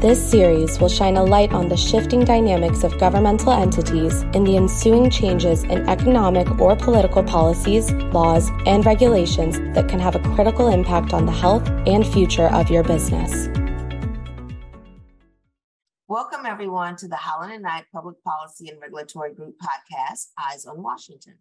This series will shine a light on the shifting dynamics of governmental entities and the ensuing changes in economic or political policies, laws, and regulations that can have a critical impact on the health and future of your business. Welcome, everyone, to the Holland and Knight Public Policy and Regulatory Group podcast, Eyes on Washington.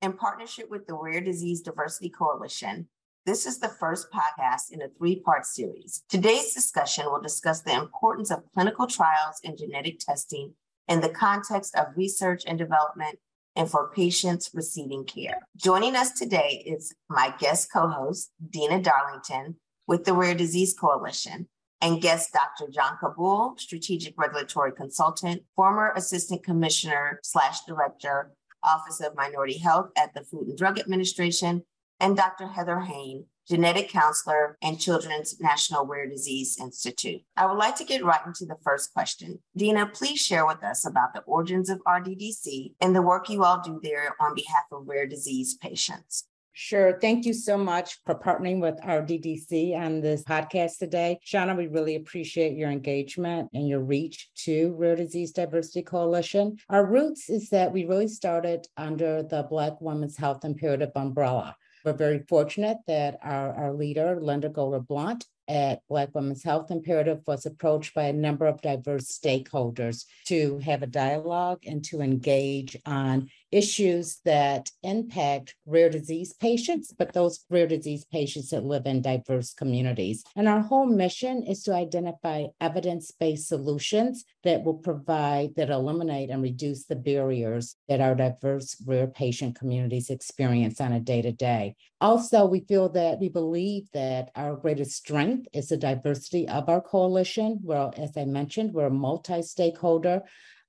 In partnership with the Rare Disease Diversity Coalition, this is the first podcast in a three part series. Today's discussion will discuss the importance of clinical trials and genetic testing in the context of research and development and for patients receiving care. Joining us today is my guest co host, Deanna Darlington with the Rare Disease Coalition, and guest Dr. Jonca Bull, Strategic Regulatory Consultant, former Assistant Commissioner slash Director, Office of Minority Health at the Food and Drug Administration, and Dr. Heather Hain, genetic counselor and Children's National Rare Disease Institute. I would like to get right into the first question. Deanna, please share with us about the origins of RDDC and the work you all do there on behalf of rare disease patients. Sure. Thank you so much for partnering with RDDC on this podcast today. Shawna, we really appreciate your engagement and your reach to Rare Disease Diversity Coalition. Our roots is that we really started under the Black Women's Health Imperative umbrella. We're very fortunate that our, our leader, Linda Goler Blount, at Black Women's Health Imperative was approached by a number of diverse stakeholders to have a dialogue and to engage on issues that impact rare disease patients, but those rare disease patients that live in diverse communities. And our whole mission is to identify evidence based solutions that will provide, that eliminate and reduce the barriers that our diverse rare patient communities experience on a day to day. Also, we feel that we believe that our greatest strength is the diversity of our coalition. Well, as I mentioned, we're a multi stakeholder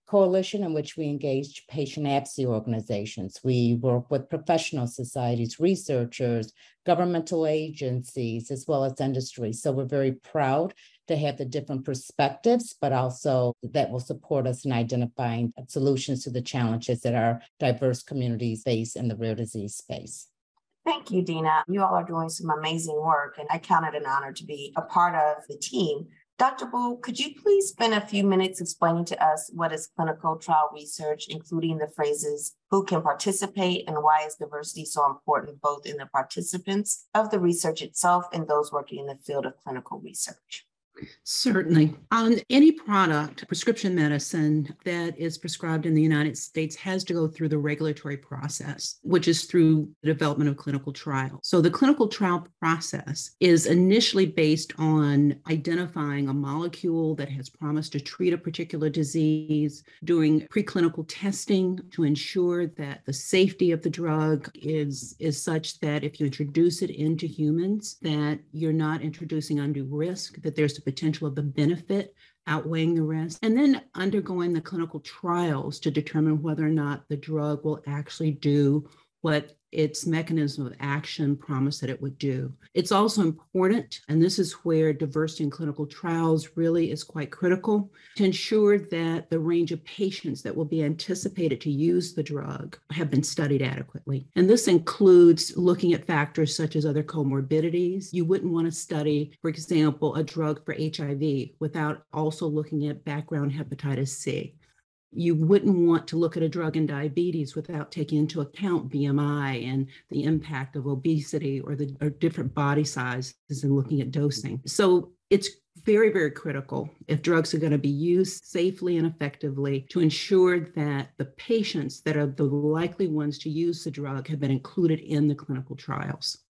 coalition in which we engage patient advocacy organizations. We work with professional societies, researchers, governmental agencies, as well as industry. So we're very proud to have the different perspectives, but also that will support us in identifying solutions to the challenges that our diverse communities face in the rare disease space. Thank you, Deanna. You all are doing some amazing work, and I count it an honor to be a part of the team Dr. Bull, could you please spend a few minutes explaining to us what is clinical trial research, including the phrases who can participate and why is diversity so important both in the participants of the research itself and those working in the field of clinical research? Certainly. On any product, prescription medicine that is prescribed in the United States has to go through the regulatory process, which is through the development of clinical trials. So the clinical trial process is initially based on identifying a molecule that has promised to treat a particular disease, doing preclinical testing to ensure that the safety of the drug is, is such that if you introduce it into humans, that you're not introducing undue risk, that there's potential of the benefit outweighing the risk, and then undergoing the clinical trials to determine whether or not the drug will actually do what its mechanism of action promised that it would do. It's also important, and this is where diversity in clinical trials really is quite critical, to ensure that the range of patients that will be anticipated to use the drug have been studied adequately. And this includes looking at factors such as other comorbidities. You wouldn't want to study, for example, a drug for HIV without also looking at background hepatitis C you wouldn't want to look at a drug in diabetes without taking into account BMI and the impact of obesity or the or different body sizes and looking at dosing. So it's very, very critical if drugs are going to be used safely and effectively to ensure that the patients that are the likely ones to use the drug have been included in the clinical trials.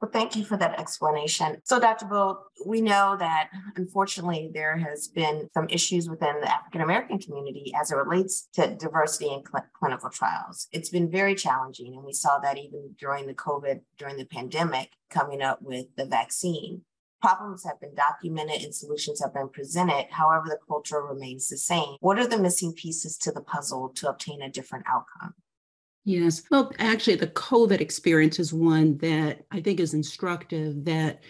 Well, thank you for that explanation. So, Dr. Bull, we know that unfortunately there has been some issues within the African American community as it relates to diversity in cl- clinical trials. It's been very challenging, and we saw that even during the COVID, during the pandemic, coming up with the vaccine. Problems have been documented and solutions have been presented. However, the culture remains the same. What are the missing pieces to the puzzle to obtain a different outcome? Yes. Well, actually, the COVID experience is one that I think is instructive that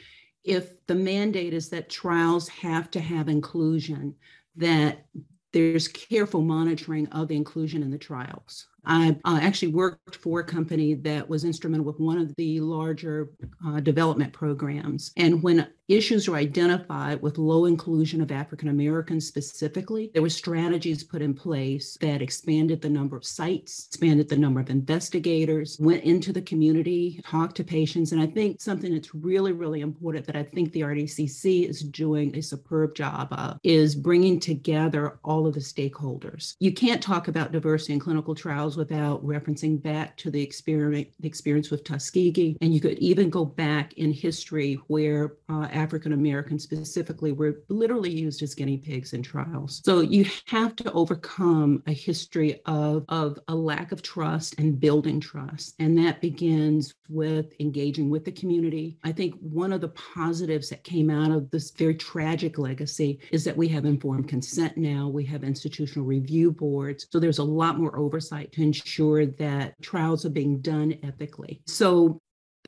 if the mandate is that trials have to have inclusion, that there's careful monitoring of inclusion in the trials. I uh, actually worked for a company that was instrumental with one of the larger uh, development programs. And when issues were identified with low inclusion of African Americans specifically, there were strategies put in place that expanded the number of sites, expanded the number of investigators, went into the community, talked to patients. And I think something that's really, really important that I think the RDDC is doing a superb job of is bringing together all of the stakeholders. You can't talk about diversity in clinical trials without referencing back to the experience, the experience with Tuskegee. And you could even go back in history where uh, African Americans specifically were literally used as guinea pigs in trials. So you have to overcome a history of, of a lack of trust and building trust. And that begins with engaging with the community. I think one of the positives that came out of this very tragic legacy is that we have informed consent now, we have institutional review boards. So there's a lot more oversight to ensure that trials are being done ethically. So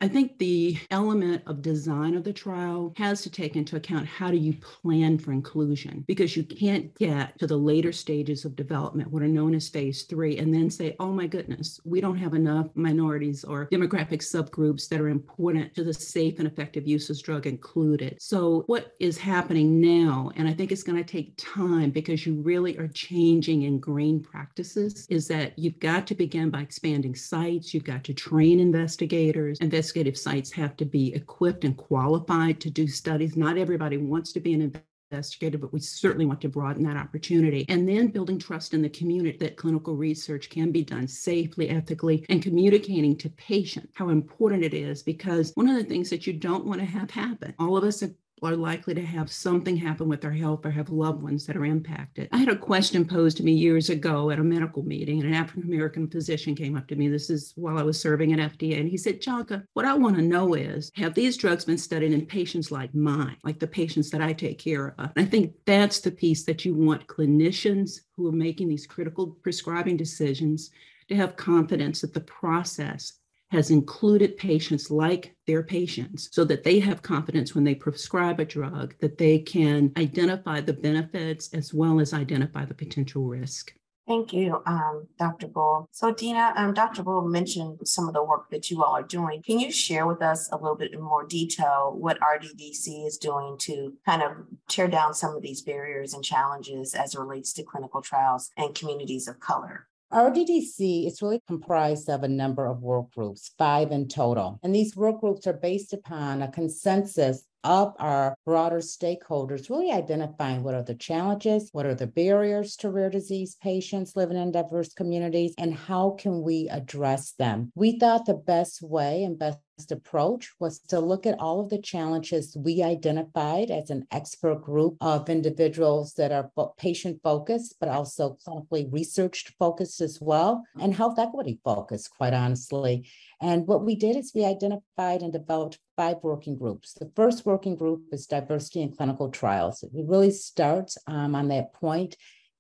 I think the element of design of the trial has to take into account how do you plan for inclusion because you can't get to the later stages of development, what are known as phase three, and then say, oh my goodness, we don't have enough minorities or demographic subgroups that are important to the safe and effective use of drug included. So, what is happening now, and I think it's going to take time because you really are changing ingrained practices, is that you've got to begin by expanding sites, you've got to train investigators, and investigative sites have to be equipped and qualified to do studies. Not everybody wants to be an investigator, but we certainly want to broaden that opportunity. And then building trust in the community that clinical research can be done safely, ethically, and communicating to patients how important it is. Because one of the things that you don't want to have happen, all of us are likely to have something happen with their health or have loved ones that are impacted. I had a question posed to me years ago at a medical meeting, and an African American physician came up to me. This is while I was serving at FDA, and he said, Jonca, what I want to know is have these drugs been studied in patients like mine, like the patients that I take care of? And I think that's the piece that you want clinicians who are making these critical prescribing decisions to have confidence that the process has included patients like their patients so that they have confidence when they prescribe a drug that they can identify the benefits as well as identify the potential risk. Thank you, um, Dr. Bull. So, Deanna, um, Dr. Bull mentioned some of the work that you all are doing. Can you share with us a little bit in more detail what RDDC is doing to kind of tear down some of these barriers and challenges as it relates to clinical trials and communities of color? RDDC is really comprised of a number of work groups, five in total. And these work groups are based upon a consensus of our broader stakeholders, really identifying what are the challenges, what are the barriers to rare disease patients living in diverse communities, and how can we address them. We thought the best way and best approach was to look at all of the challenges we identified as an expert group of individuals that are patient focused, but also clinically research focused as well, and health equity focused, quite honestly. And what we did is we identified and developed five working groups. The first working group is diversity in clinical trials. It really starts um, on that point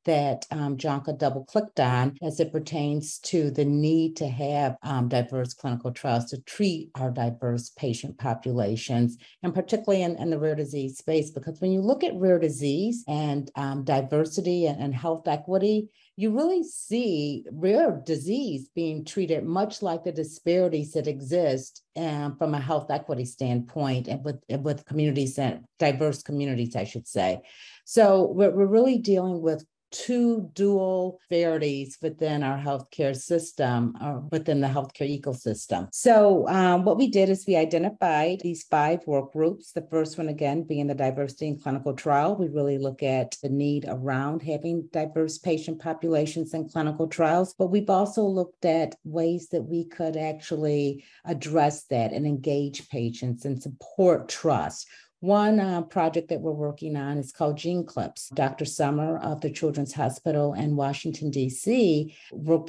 that um, Jonca double clicked on as it pertains to the need to have um, diverse clinical trials to treat our diverse patient populations, and particularly in, in, the rare disease space. Because when you look at rare disease and um, diversity and, and health equity, you really see rare disease being treated much like the disparities that exist um, from a health equity standpoint and with, with communities and diverse communities, I should say. So we're, we're really dealing with two dual disparities within our healthcare system or uh, within the healthcare ecosystem. So, um, what we did is we identified these five work groups. The first one, again, being the diversity in clinical trial. We really look at the need around having diverse patient populations in clinical trials, but we've also looked at ways that we could actually address that and engage patients and support trust one uh, project that we're working on is called Gene Clips. Dr. Summer of the Children's Hospital in Washington, D.C.,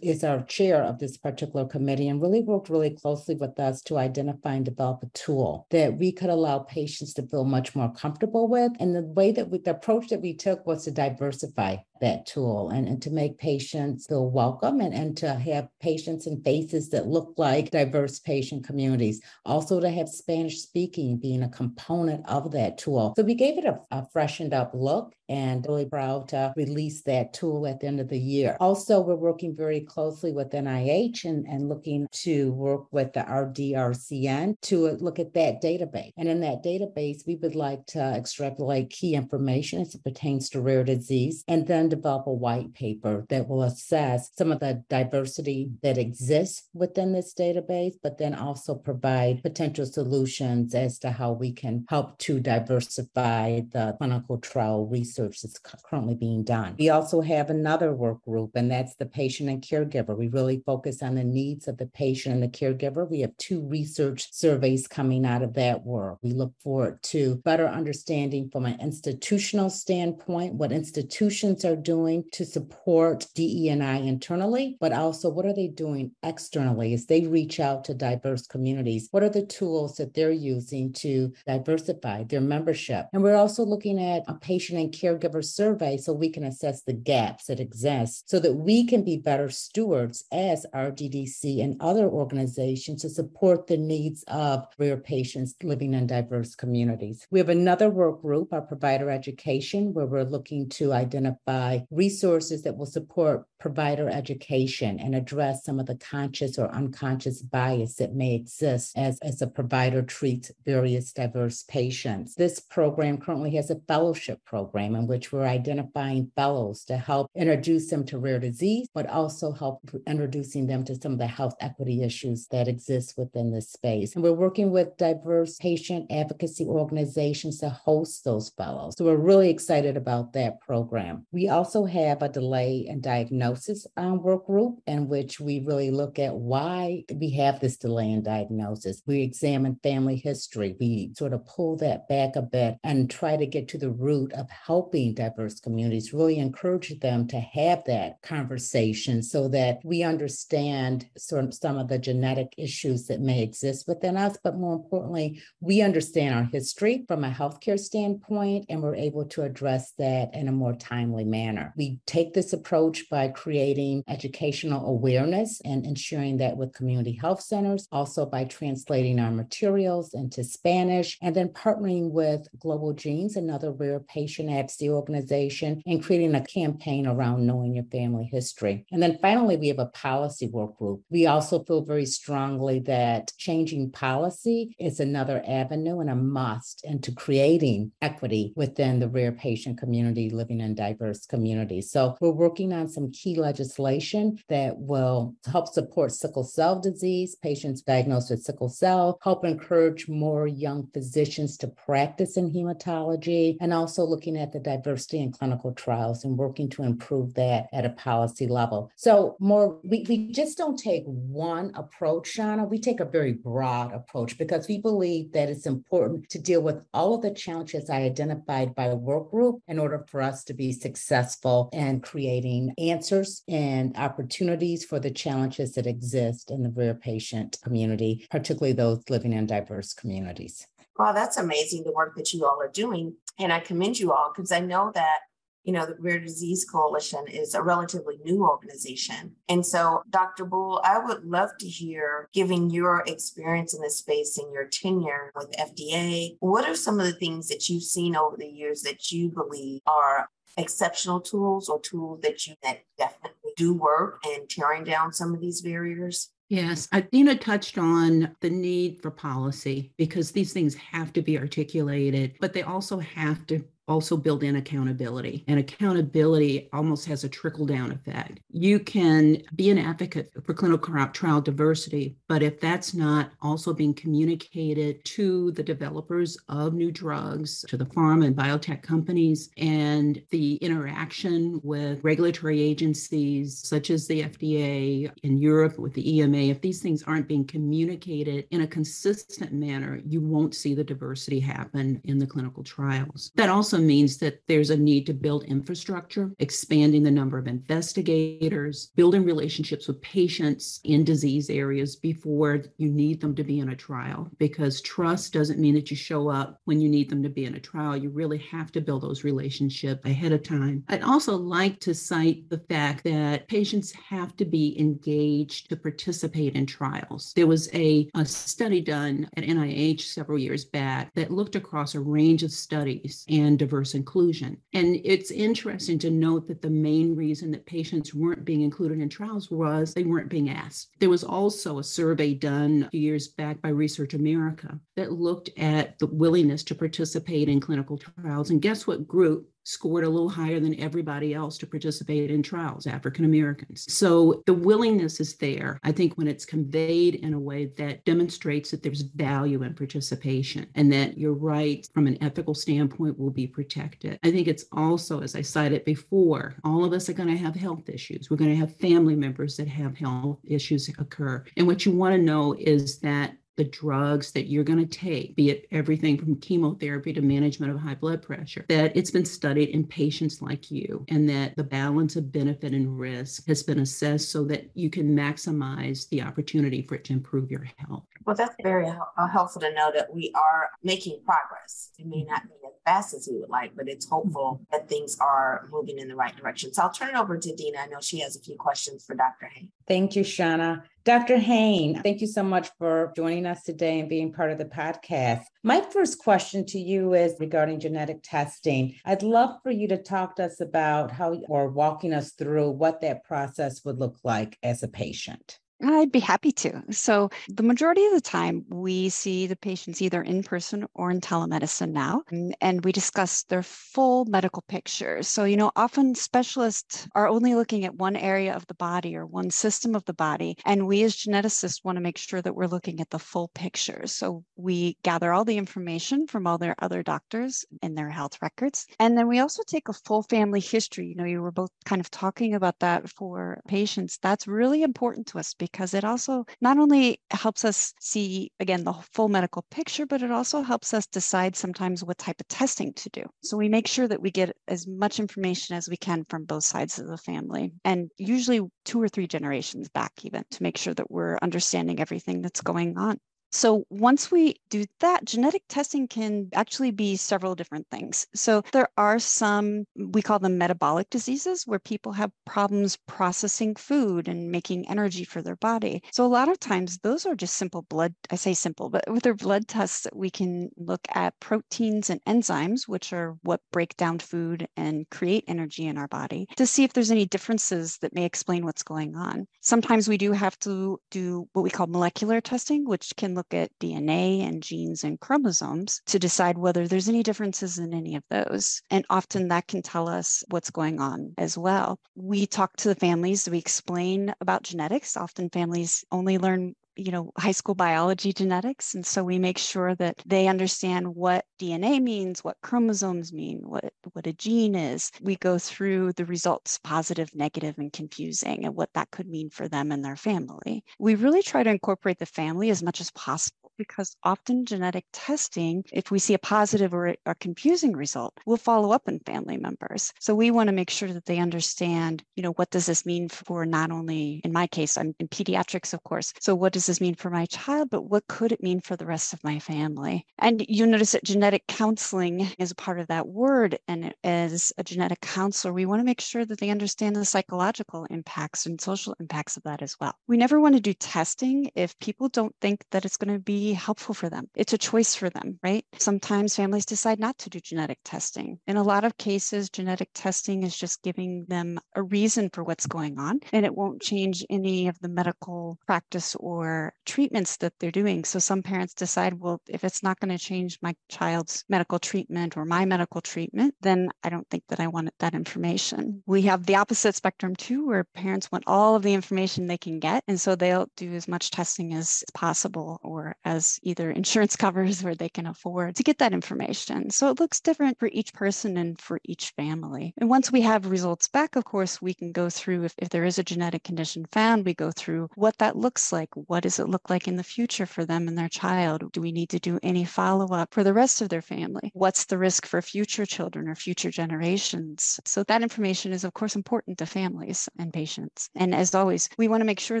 is our chair of this particular committee and really worked really closely with us to identify and develop a tool that we could allow patients to feel much more comfortable with. And the way that we, the approach that we took was to diversify that tool and, and to make patients feel welcome and, and to have patients and faces that look like diverse patient communities. Also to have Spanish speaking being a component of that tool. So we gave it a, a freshened up look and really proud to release that tool at the end of the year. Also, we're working very closely with NIH and, and looking to work with the RDRCN to look at that database. And in that database, we would like to extrapolate key information as it pertains to rare disease and then develop a white paper that will assess some of the diversity that exists within this database, but then also provide potential solutions as to how we can help to diversify the clinical trial research research that's currently being done. We also have another work group, and that's the patient and caregiver. We really focus on the needs of the patient and the caregiver. We have two research surveys coming out of that work. We look forward to better understanding from an institutional standpoint what institutions are doing to support DE&I internally, but also what are they doing externally as they reach out to diverse communities? What are the tools that they're using to diversify their membership? And we're also looking at a patient and caregiver survey so we can assess the gaps that exist so that we can be better stewards as RDDC and other organizations to support the needs of rare patients living in diverse communities. We have another work group, our provider education, where we're looking to identify resources that will support provider education and address some of the conscious or unconscious bias that may exist as, as a provider treats various diverse patients. This program currently has a fellowship program program in which we're identifying fellows to help introduce them to rare disease, but also help introducing them to some of the health equity issues that exist within this space. And we're working with diverse patient advocacy organizations to host those fellows. So we're really excited about that program. We also have a delay in diagnosis um, work group in which we really look at why we have this delay in diagnosis. We examine family history. We sort of pull that back a bit and try to get to the root of helping helping diverse communities, really encourage them to have that conversation so that we understand sort of some of the genetic issues that may exist within us. But more importantly, we understand our history from a healthcare standpoint, and we're able to address that in a more timely manner. We take this approach by creating educational awareness and ensuring that with community health centers, also by translating our materials into Spanish, and then partnering with Global Genes, another rare patient the organization and creating a campaign around knowing your family history. And then finally, we have a policy work group. We also feel very strongly that changing policy is another avenue and a must into creating equity within the rare patient community living in diverse communities. So we're working on some key legislation that will help support sickle cell disease, patients diagnosed with sickle cell, help encourage more young physicians to practice in hematology, and also looking at the diversity in clinical trials and working to improve that at a policy level. So more, we, we just don't take one approach, Shawna. We take a very broad approach because we believe that it's important to deal with all of the challenges I identified by work group in order for us to be successful in creating answers and opportunities for the challenges that exist in the rare patient community, particularly those living in diverse communities. Wow, that's amazing the work that you all are doing. And I commend you all because I know that, you know, the Rare Disease Coalition is a relatively new organization. And so, Dr. Bull, I would love to hear, given your experience in this space and your tenure with FDA, what are some of the things that you've seen over the years that you believe are exceptional tools or tools that you that definitely do work in tearing down some of these barriers? Yes, Deanna touched on the need for policy because these things have to be articulated, but they also have to also build in accountability. And accountability almost has a trickle down effect. You can be an advocate for clinical trial diversity, but if that's not also being communicated to the developers of new drugs, to the pharma and biotech companies, and the interaction with regulatory agencies such as the FDA in Europe with the EMA, if these things aren't being communicated in a consistent manner, you won't see the diversity happen in the clinical trials. That also also means that there's a need to build infrastructure, expanding the number of investigators, building relationships with patients in disease areas before you need them to be in a trial, because trust doesn't mean that you show up when you need them to be in a trial. You really have to build those relationships ahead of time. I'd also like to cite the fact that patients have to be engaged to participate in trials. There was a, a study done at NIH several years back that looked across a range of studies and diverse inclusion. And it's interesting to note that the main reason that patients weren't being included in trials was they weren't being asked. There was also a survey done a few years back by Research America that looked at the willingness to participate in clinical trials. And guess what group scored a little higher than everybody else to participate in trials, African Americans. So the willingness is there. I think when it's conveyed in a way that demonstrates that there's value in participation and that your rights from an ethical standpoint will be protected. I think it's also, as I cited before, all of us are going to have health issues. We're going to have family members that have health issues occur. And what you want to know is that the drugs that you're going to take, be it everything from chemotherapy to management of high blood pressure, that it's been studied in patients like you, and that the balance of benefit and risk has been assessed so that you can maximize the opportunity for it to improve your health. Well, that's very uh, helpful to know that we are making progress. It may not be as fast as we would like, but it's hopeful that things are moving in the right direction. So I'll turn it over to Deanna. I know she has a few questions for Dr. Hain. Thank you, Shawna. Dr. Hain, thank you so much for joining us today and being part of the podcast. My first question to you is regarding genetic testing. I'd love for you to talk to us about how or walking us through what that process would look like as a patient. I'd be happy to. So, the majority of the time, we see the patients either in person or in telemedicine now, mm, and we discuss their full medical picture. So, you know, often specialists are only looking at one area of the body or one system of the body. And we as geneticists want to make sure that we're looking at the full picture. So, we gather all the information from all their other doctors in their health records. And then we also take a full family history. You know, you were both kind of talking about that for patients. That's really important to us because it also not only helps us see, again, the full medical picture, but it also helps us decide sometimes what type of testing to do. So we make sure that we get as much information as we can from both sides of the family, and usually two or three generations back, even to make sure that we're understanding everything that's going on. So once we do that, genetic testing can actually be several different things. So there are some, we call them metabolic diseases, where people have problems processing food and making energy for their body. So a lot of times those are just simple blood, I say simple, but with their blood tests, we can look at proteins and enzymes, which are what break down food and create energy in our body, to see if there's any differences that may explain what's going on. Sometimes we do have to do what we call molecular testing, which can look look at DNA and genes and chromosomes to decide whether there's any differences in any of those. And often mm. that can tell us what's going on as well. We talk to the families, we explain about genetics. Often families only learn you know high school biology genetics and so we make sure that they understand what dna means what chromosomes mean what what a gene is. We go through the results positive negative and confusing and what that could mean for them and their family. We really try to incorporate the family as much as possible because often genetic testing, if we see a positive or a confusing result, we'll follow up in family members. So we want to make sure that they understand, you know, what does this mean for not only, in my case, I'm in pediatrics, of course. So what does this mean for my child, but what could it mean for the rest of my family? And you notice that genetic counseling is a part of that word. And as a genetic counselor, we want to make sure that they understand the psychological impacts and social impacts of that as well. We never want to do testing if people don't think that it's going to be helpful for them. It's a choice for them, right? Sometimes families decide not to do genetic testing. In a lot of cases, genetic testing is just giving them a reason for what's going on, and it won't change any of the medical practice or treatments that they're doing. So some parents decide, well, if it's not going to change my child's medical treatment or my medical treatment, then I don't think that I want that information. We have the opposite spectrum too, where parents want all of the information they can get. And so they'll do as much testing as possible or as has either insurance covers where they can afford to get that information. So it looks different for each person and for each family. And once we have results back, of course, we can go through if, if there is a genetic condition found, we go through what that looks like. What does it look like in the future for them and their child? Do we need to do any follow up for the rest of their family? What's the risk for future children or future generations? So that information is, of course, important to families and patients. And as always, we want to make sure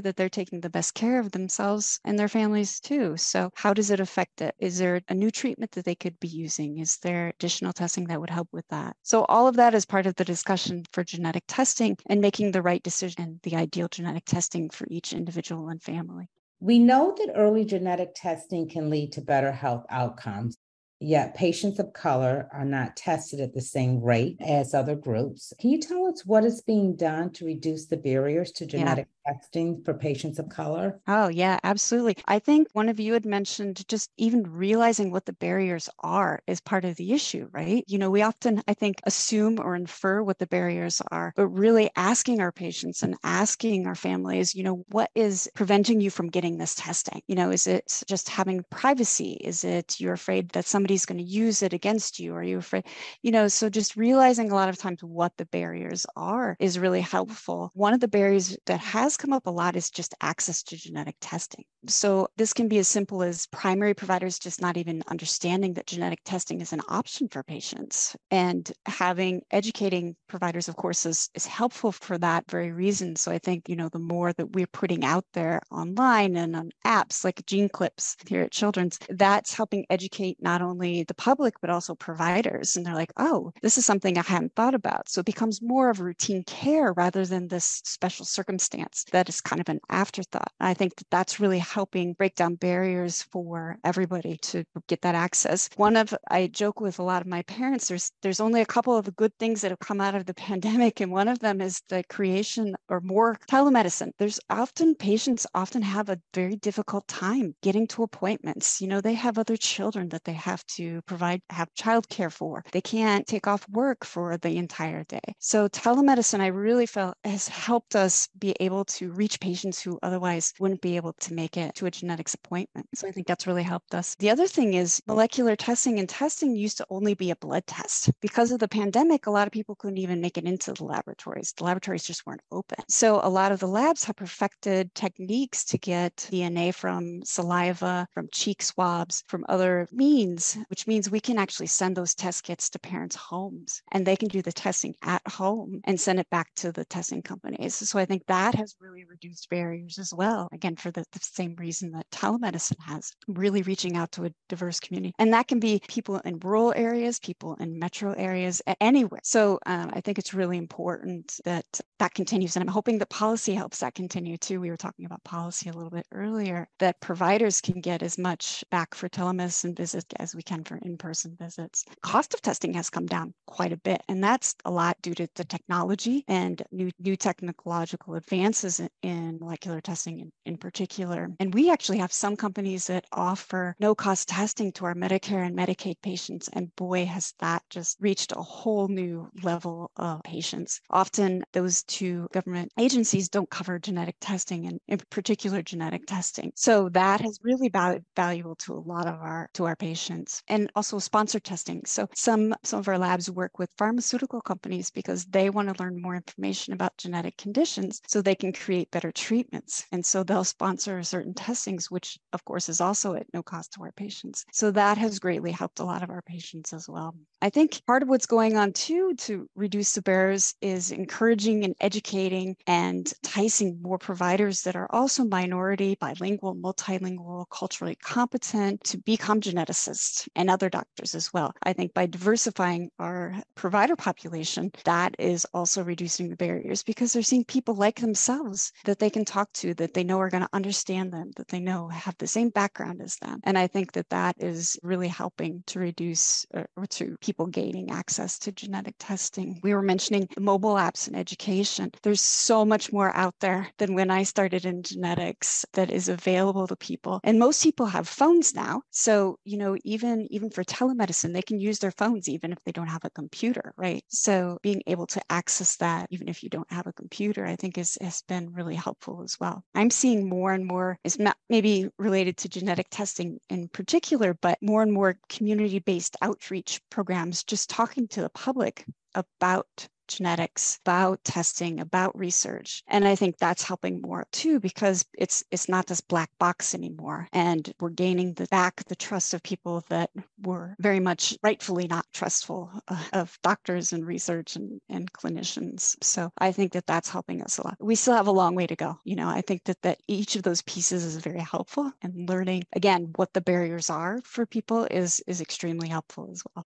that they're taking the best care of themselves and their families too. So, how does it affect it? Is there a new treatment that they could be using? Is there additional testing that would help with that? So, all of that is part of the discussion for genetic testing and making the right decision and the ideal genetic testing for each individual and family. We know that early genetic testing can lead to better health outcomes. Yet patients of color are not tested at the same rate as other groups. Can you tell us what is being done to reduce the barriers to genetic testing for patients of color? Oh, yeah, absolutely. I think one of you had mentioned just even realizing what the barriers are is part of the issue, right? You know, we often, I think, assume or infer what the barriers are, but really asking our patients and asking our families, you know, what is preventing you from getting this testing? You know, is it just having privacy? Is it you're afraid that somebody's going to use it against you? Are you afraid? You know, so just realizing a lot of times what the barriers are is really helpful. One of the barriers that has come up a lot is just access to genetic testing. So this can be as simple as primary providers just not even understanding that genetic testing is an option for patients and having educating providers, of course, is, is helpful for that very reason. So I think, you know, the more that we're putting out there online and on apps like Gene Clips here at Children's, that's helping educate not only the public, but also providers. And they're like, oh, this is something I hadn't thought about. So it becomes more of routine care rather than this special circumstance that is kind of an afterthought. I think that that's really helping break down barriers for everybody to get that access. One of I joke with a lot of my parents. There's there's only a couple of good things that have come out of the pandemic, and one of them is the creation or more telemedicine. There's often patients often have a very difficult time getting to appointments. You know, they have other children that they have to provide have childcare for. They can't take off work for the entire day. So telemedicine, I really felt has helped us be able to reach patients who otherwise wouldn't be able to make it to a genetics appointment. So I think that's really helped us. The other thing is molecular testing and testing used to only be a blood test. Because of the pandemic, a lot of people couldn't even make it into the laboratories. The laboratories just weren't open. So a lot of the labs have perfected techniques to get DNA from saliva, from cheek swabs, from other means, which means we can actually send those test kits to parents' homes and they can do the testing at home and send it back to the testing companies. So I think that has really reduced barriers as well. Again, for the, the, same reason that telemedicine has, really reaching out to a diverse community. And that can be people in rural areas, people in metro areas, anywhere. So um, I think it's really important that that continues. And I'm hoping that policy helps that continue too. We were talking about policy a little bit earlier, that providers can get as much back for telemedicine visits as we can for in person visits. Cost of testing has come down quite a bit. And that's a lot due to the technology and new, new technological advances in molecular testing in, in particular. And we actually have some companies that offer no cost testing to our Medicare and Medicaid patients. And boy, has that just reached a whole new level of patients. Often those two government agencies don't cover genetic testing and in particular genetic testing. So that has really been valuable to a lot of our to our patients and also sponsored testing. So some some of our labs work with pharmaceutical companies because they want to learn more information about genetic conditions so they can create better treatments. And so they'll sponsor certain testings, which of course is also at no cost to our patients. So that has greatly helped a lot of our patients as well. I think part of what's going on too to reduce the barriers is encouraging and educating and enticing more providers that are also minority, bilingual, multilingual, culturally competent to become geneticists and other doctors as well. I think by diversifying our provider population, that is also reducing the barriers because they're seeing people like themselves that they can talk to, that they know are going to understand them, that they know have the same background as them. And I think that that is really helping to reduce uh, or to people gaining access to genetic testing. We were mentioning mobile apps and education. There's so much more out there than when I started in genetics that is available to people. And most people have phones now. So, you know, even even for telemedicine, they can use their phones even if they don't have a computer, right? So being able to access that even if you don't have a computer, I think is has been really helpful as well. I'm seeing more and more, it's maybe related to genetic testing in particular, but more and more community based outreach programs just talking to the public about genetics, about testing, about research. And I think that's helping more too because it's it's not this black box anymore. And we're gaining the back the trust of people that were very much rightfully not trustful uh, of doctors and research and, and clinicians. So I think that that's helping us a lot. We still have a long way to go. You know, I think that that each of those pieces is very helpful and learning again what the barriers are for people is is extremely helpful as well.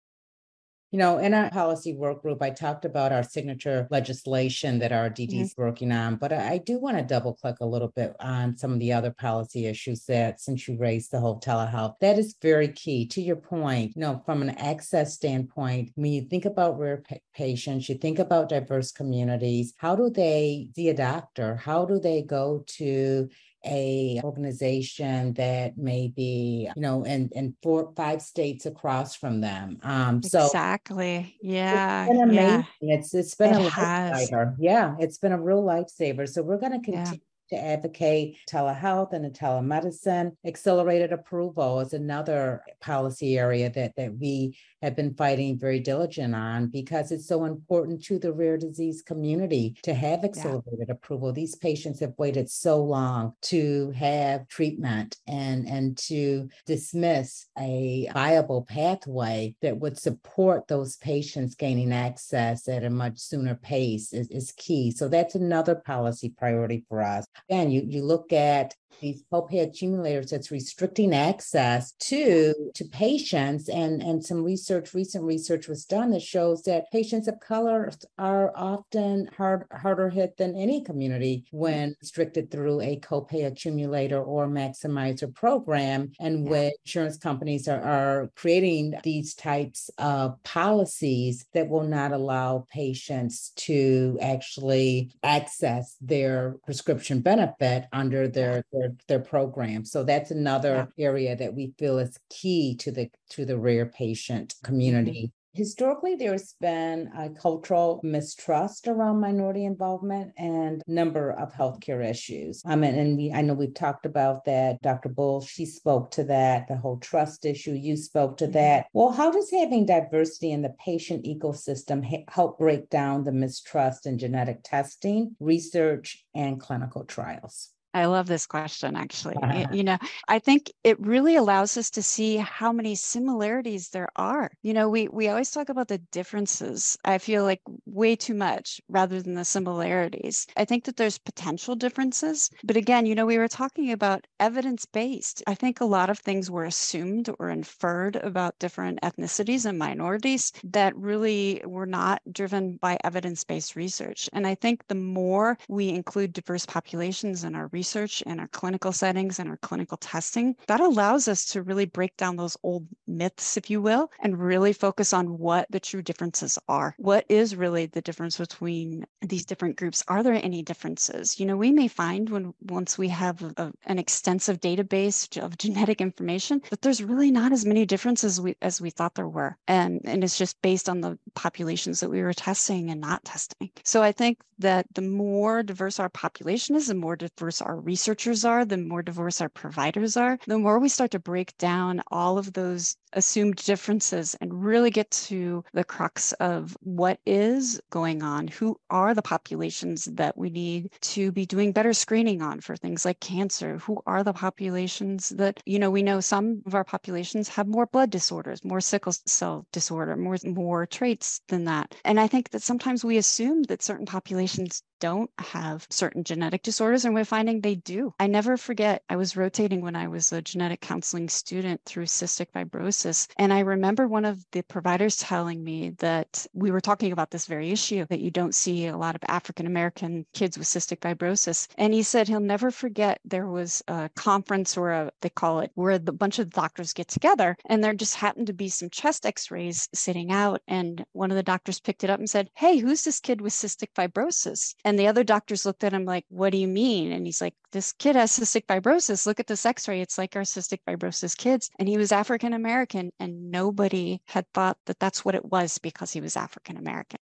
You know, in our policy work group, I talked about our signature legislation that our DD is mm-hmm. working on, but I, do want to double click a little bit on some of the other policy issues that, since you raised the whole telehealth, that is very key. To your point, you know, from an access standpoint, when you think about rare pa- patients, you think about diverse communities, how do they see a doctor? How do they go to a organization that may be you know in in four five states across from them um so exactly yeah it's been amazing yeah. it's it's been it a lifesaver yeah it's been a real lifesaver so we're going to continue yeah. to advocate telehealth and telemedicine. Accelerated approval is another policy area that, that we have been fighting very diligent on because it's so important to the rare disease community to have accelerated yeah. approval. These patients have waited so long to have treatment and, and to dismiss a viable pathway that would support those patients gaining access at a much sooner pace is, is key. So that's another policy priority for us. Again, you, you look at these copay accumulators that's restricting access to to patients and and some research recent research was done that shows that patients of color are often hard, harder hit than any community when restricted through a copay accumulator or maximizer program and yeah. when insurance companies are, are creating these types of policies that will not allow patients to actually access their prescription benefit under their, their their their program. So that's another yeah. area that we feel is key to the to the rare patient community. Mm-hmm. Historically, there's been a cultural mistrust around minority involvement and number of healthcare issues. I mean, and we I know we've talked about that. Dr. Bull, she spoke to that, the whole trust issue, you spoke to mm-hmm. that. Well, how does having diversity in the patient ecosystem help break down the mistrust in genetic testing, research, and clinical trials? I love this question, actually. you know, I think it really allows us to see how many similarities there are. You know, we we always talk about the differences. I feel like way too much rather than the similarities. I think that there's potential differences, but again, you know, we were talking about evidence based. I think a lot of things were assumed or inferred about different ethnicities and minorities that really were not driven by evidence based research. And I think the more we include diverse populations in our research research and our clinical settings and our clinical testing, that allows us to really break down those old myths, if you will, and really focus on what the true differences are. What is really the difference between these different groups? Are there any differences? You know, we may find when once we have a, an extensive database of genetic information that there's really not as many differences we, as we thought there were. And, and it's just based on the populations that we were testing and not testing. So I think that the more diverse our population is, the more diverse our our researchers are, the more diverse our providers are, the more we start to break down all of those assumed differences and really get to the crux of what is going on. Who are the populations that we need to be doing better screening on for things like cancer? Who are the populations that, you know, we know some of our populations have more blood disorders, more sickle cell disorder, more, more traits than that. And I think that sometimes we assume that certain populations don't have certain genetic disorders, and we're finding they do. I never forget, I was rotating when I was a genetic counseling student through cystic fibrosis. And I remember one of the providers telling me that we were talking about this very issue that you don't see a lot of African American kids with cystic fibrosis. And he said he'll never forget there was a conference or a, they call it, where a bunch of doctors get together, and there just happened to be some chest x rays sitting out. And one of the doctors picked it up and said, Hey, who's this kid with cystic fibrosis? And the other doctors looked at him like, What do you mean? And he's like, This kid has cystic fibrosis. Look at this x ray. It's like our cystic fibrosis kids. And he was African American, and nobody had thought that that's what it was because he was African American.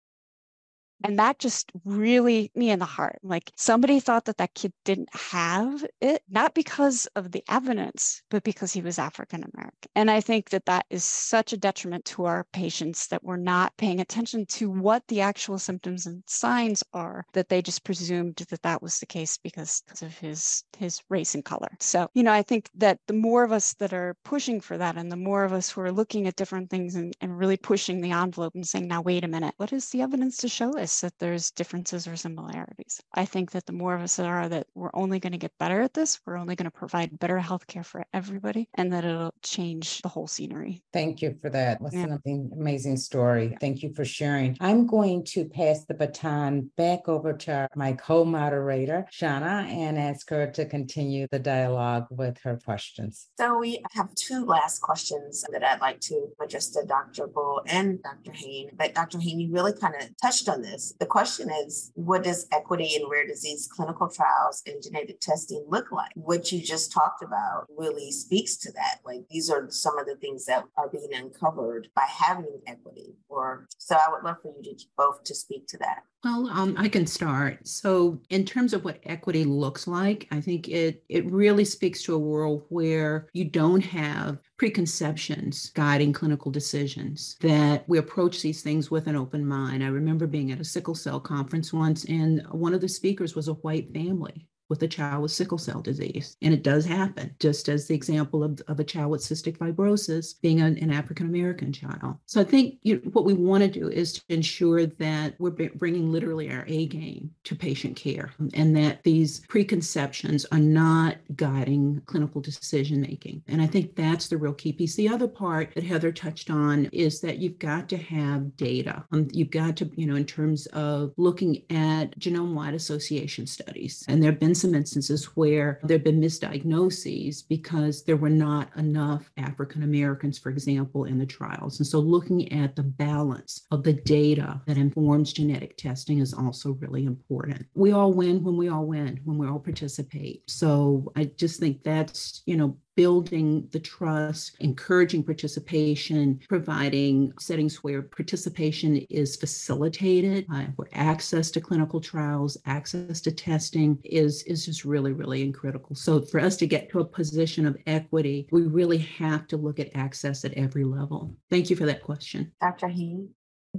And that just really me in the heart. Like somebody thought that that kid didn't have it, not because of the evidence, but because he was African American. And I think that that is such a detriment to our patients that we're not paying attention to what the actual symptoms and signs are, that they just presumed that that was the case because, of his, his race and color. So, you know, I think that the more of us that are pushing for that and the more of us who are looking at different things and, and really pushing the envelope and saying, now, wait a minute, what is the evidence to show us that there's differences or similarities? I think that the more of us are that we're only going to get better at this, we're only going to provide better healthcare for everybody, and that it'll change the whole scenery. Thank you for that. That's yeah. an amazing story. Thank you for sharing. I'm going to pass the baton back over to my co moderator, Shawna, and ask her to continue the dialogue with her questions. So, we have two last questions that I'd like to address to Dr. Bull and Dr. Hain. But, Dr. Hain, you really kind of touched on this. The question is what does equity in rare disease clinical trials and genetic testing look like? What you just talked about really speaks to that. Like, these are some of the things that are being uncovered by having equity. Or so I would love for you to both to speak to that. Well, um, I can start. So, in terms of what equity looks like, I think it it really speaks to a world where you don't have preconceptions guiding clinical decisions. That we approach these things with an open mind. I remember being at a sickle cell conference once, and one of the speakers was a white family with a child with sickle cell disease. And it does happen, just as the example of, of a child with cystic fibrosis being an, an African American child. So I think you know, what we want to do is to ensure that we're bringing literally our A game to patient care and that these preconceptions are not guiding clinical decision making. And I think that's the real key piece. The other part that Heather touched on is that you've got to have data. Um, you've got to, you know, in terms of looking at genome wide association studies. And there have been some instances where there have been misdiagnoses because there were not enough African Americans, for example, in the trials. And so looking at the balance of the data that informs genetic testing is also really important. We all win when we all win, when we all participate. So I just think that's, you know, building the trust, encouraging participation, providing settings where participation is facilitated, uh, where access to clinical trials, access to testing is, is just really, really critical. So for us to get to a position of equity, we really have to look at access at every level. Thank you for that question. Dr. Hain.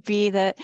Be that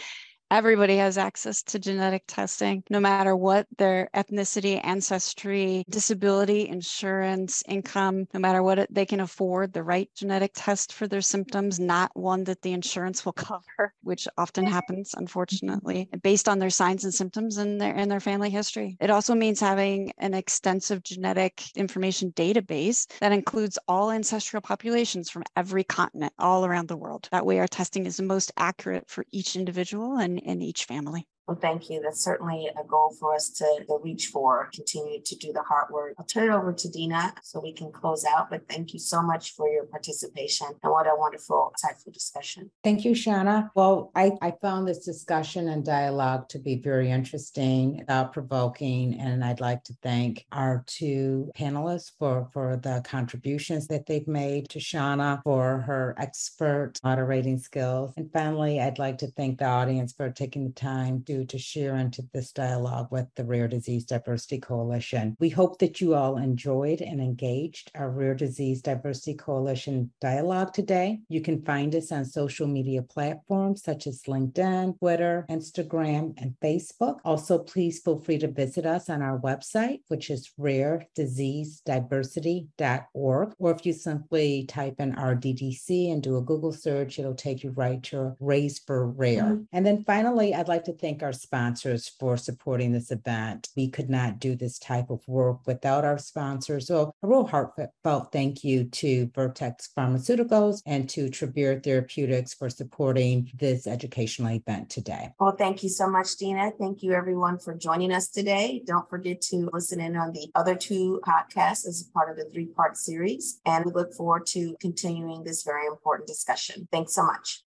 Everybody has access to genetic testing, no matter what their ethnicity, ancestry, disability, insurance, income, no matter what they can afford the right genetic test for their symptoms, not one that the insurance will cover, which often happens, unfortunately, based on their signs and symptoms and their and their family history. It also means having an extensive genetic information database that includes all ancestral populations from every continent all around the world. That way, our testing is the most accurate for each individual and in, each family. Well, thank you. That's certainly a goal for us to, to, reach for, continue to do the hard work. I'll turn it over to Deanna so we can close out. But thank you so much for your participation and what a wonderful, insightful discussion. Thank you, Shawna. Well, I, I found this discussion and dialogue to be very interesting, thought provoking, and I'd like to thank our two panelists for, for the contributions that they've made to Shawna for her expert moderating skills. And finally, I'd like to thank the audience for taking the time to to share into this dialogue with the Rare Disease Diversity Coalition. We hope that you all enjoyed and engaged our Rare Disease Diversity Coalition dialogue today. You can find us on social media platforms such as LinkedIn, Twitter, Instagram, and Facebook. Also, please feel free to visit us on our website, which is rarediseasediversity.org. Or if you simply type in RDDC and do a Google search, it'll take you right to Raise for Rare. Mm-hmm. And then finally, I'd like to thank our sponsors for supporting this event. We could not do this type of work without our sponsors. So a real heartfelt thank you to Vertex Pharmaceuticals and to Travere Therapeutics for supporting this educational event today. Well, thank you so much, Deanna. Thank you everyone for joining us today. Don't forget to listen in on the other two podcasts as part of the three-part series. And we look forward to continuing this very important discussion. Thanks so much.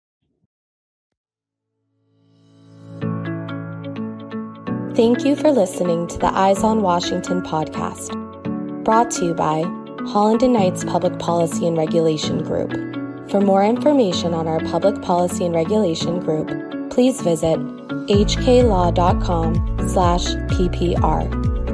Thank you for listening to the Eyes on Washington podcast, brought to you by Holland and Knight's Public Policy and Regulation Group. For more information on our public policy and regulation group, please visit hklaw.com slash ppr.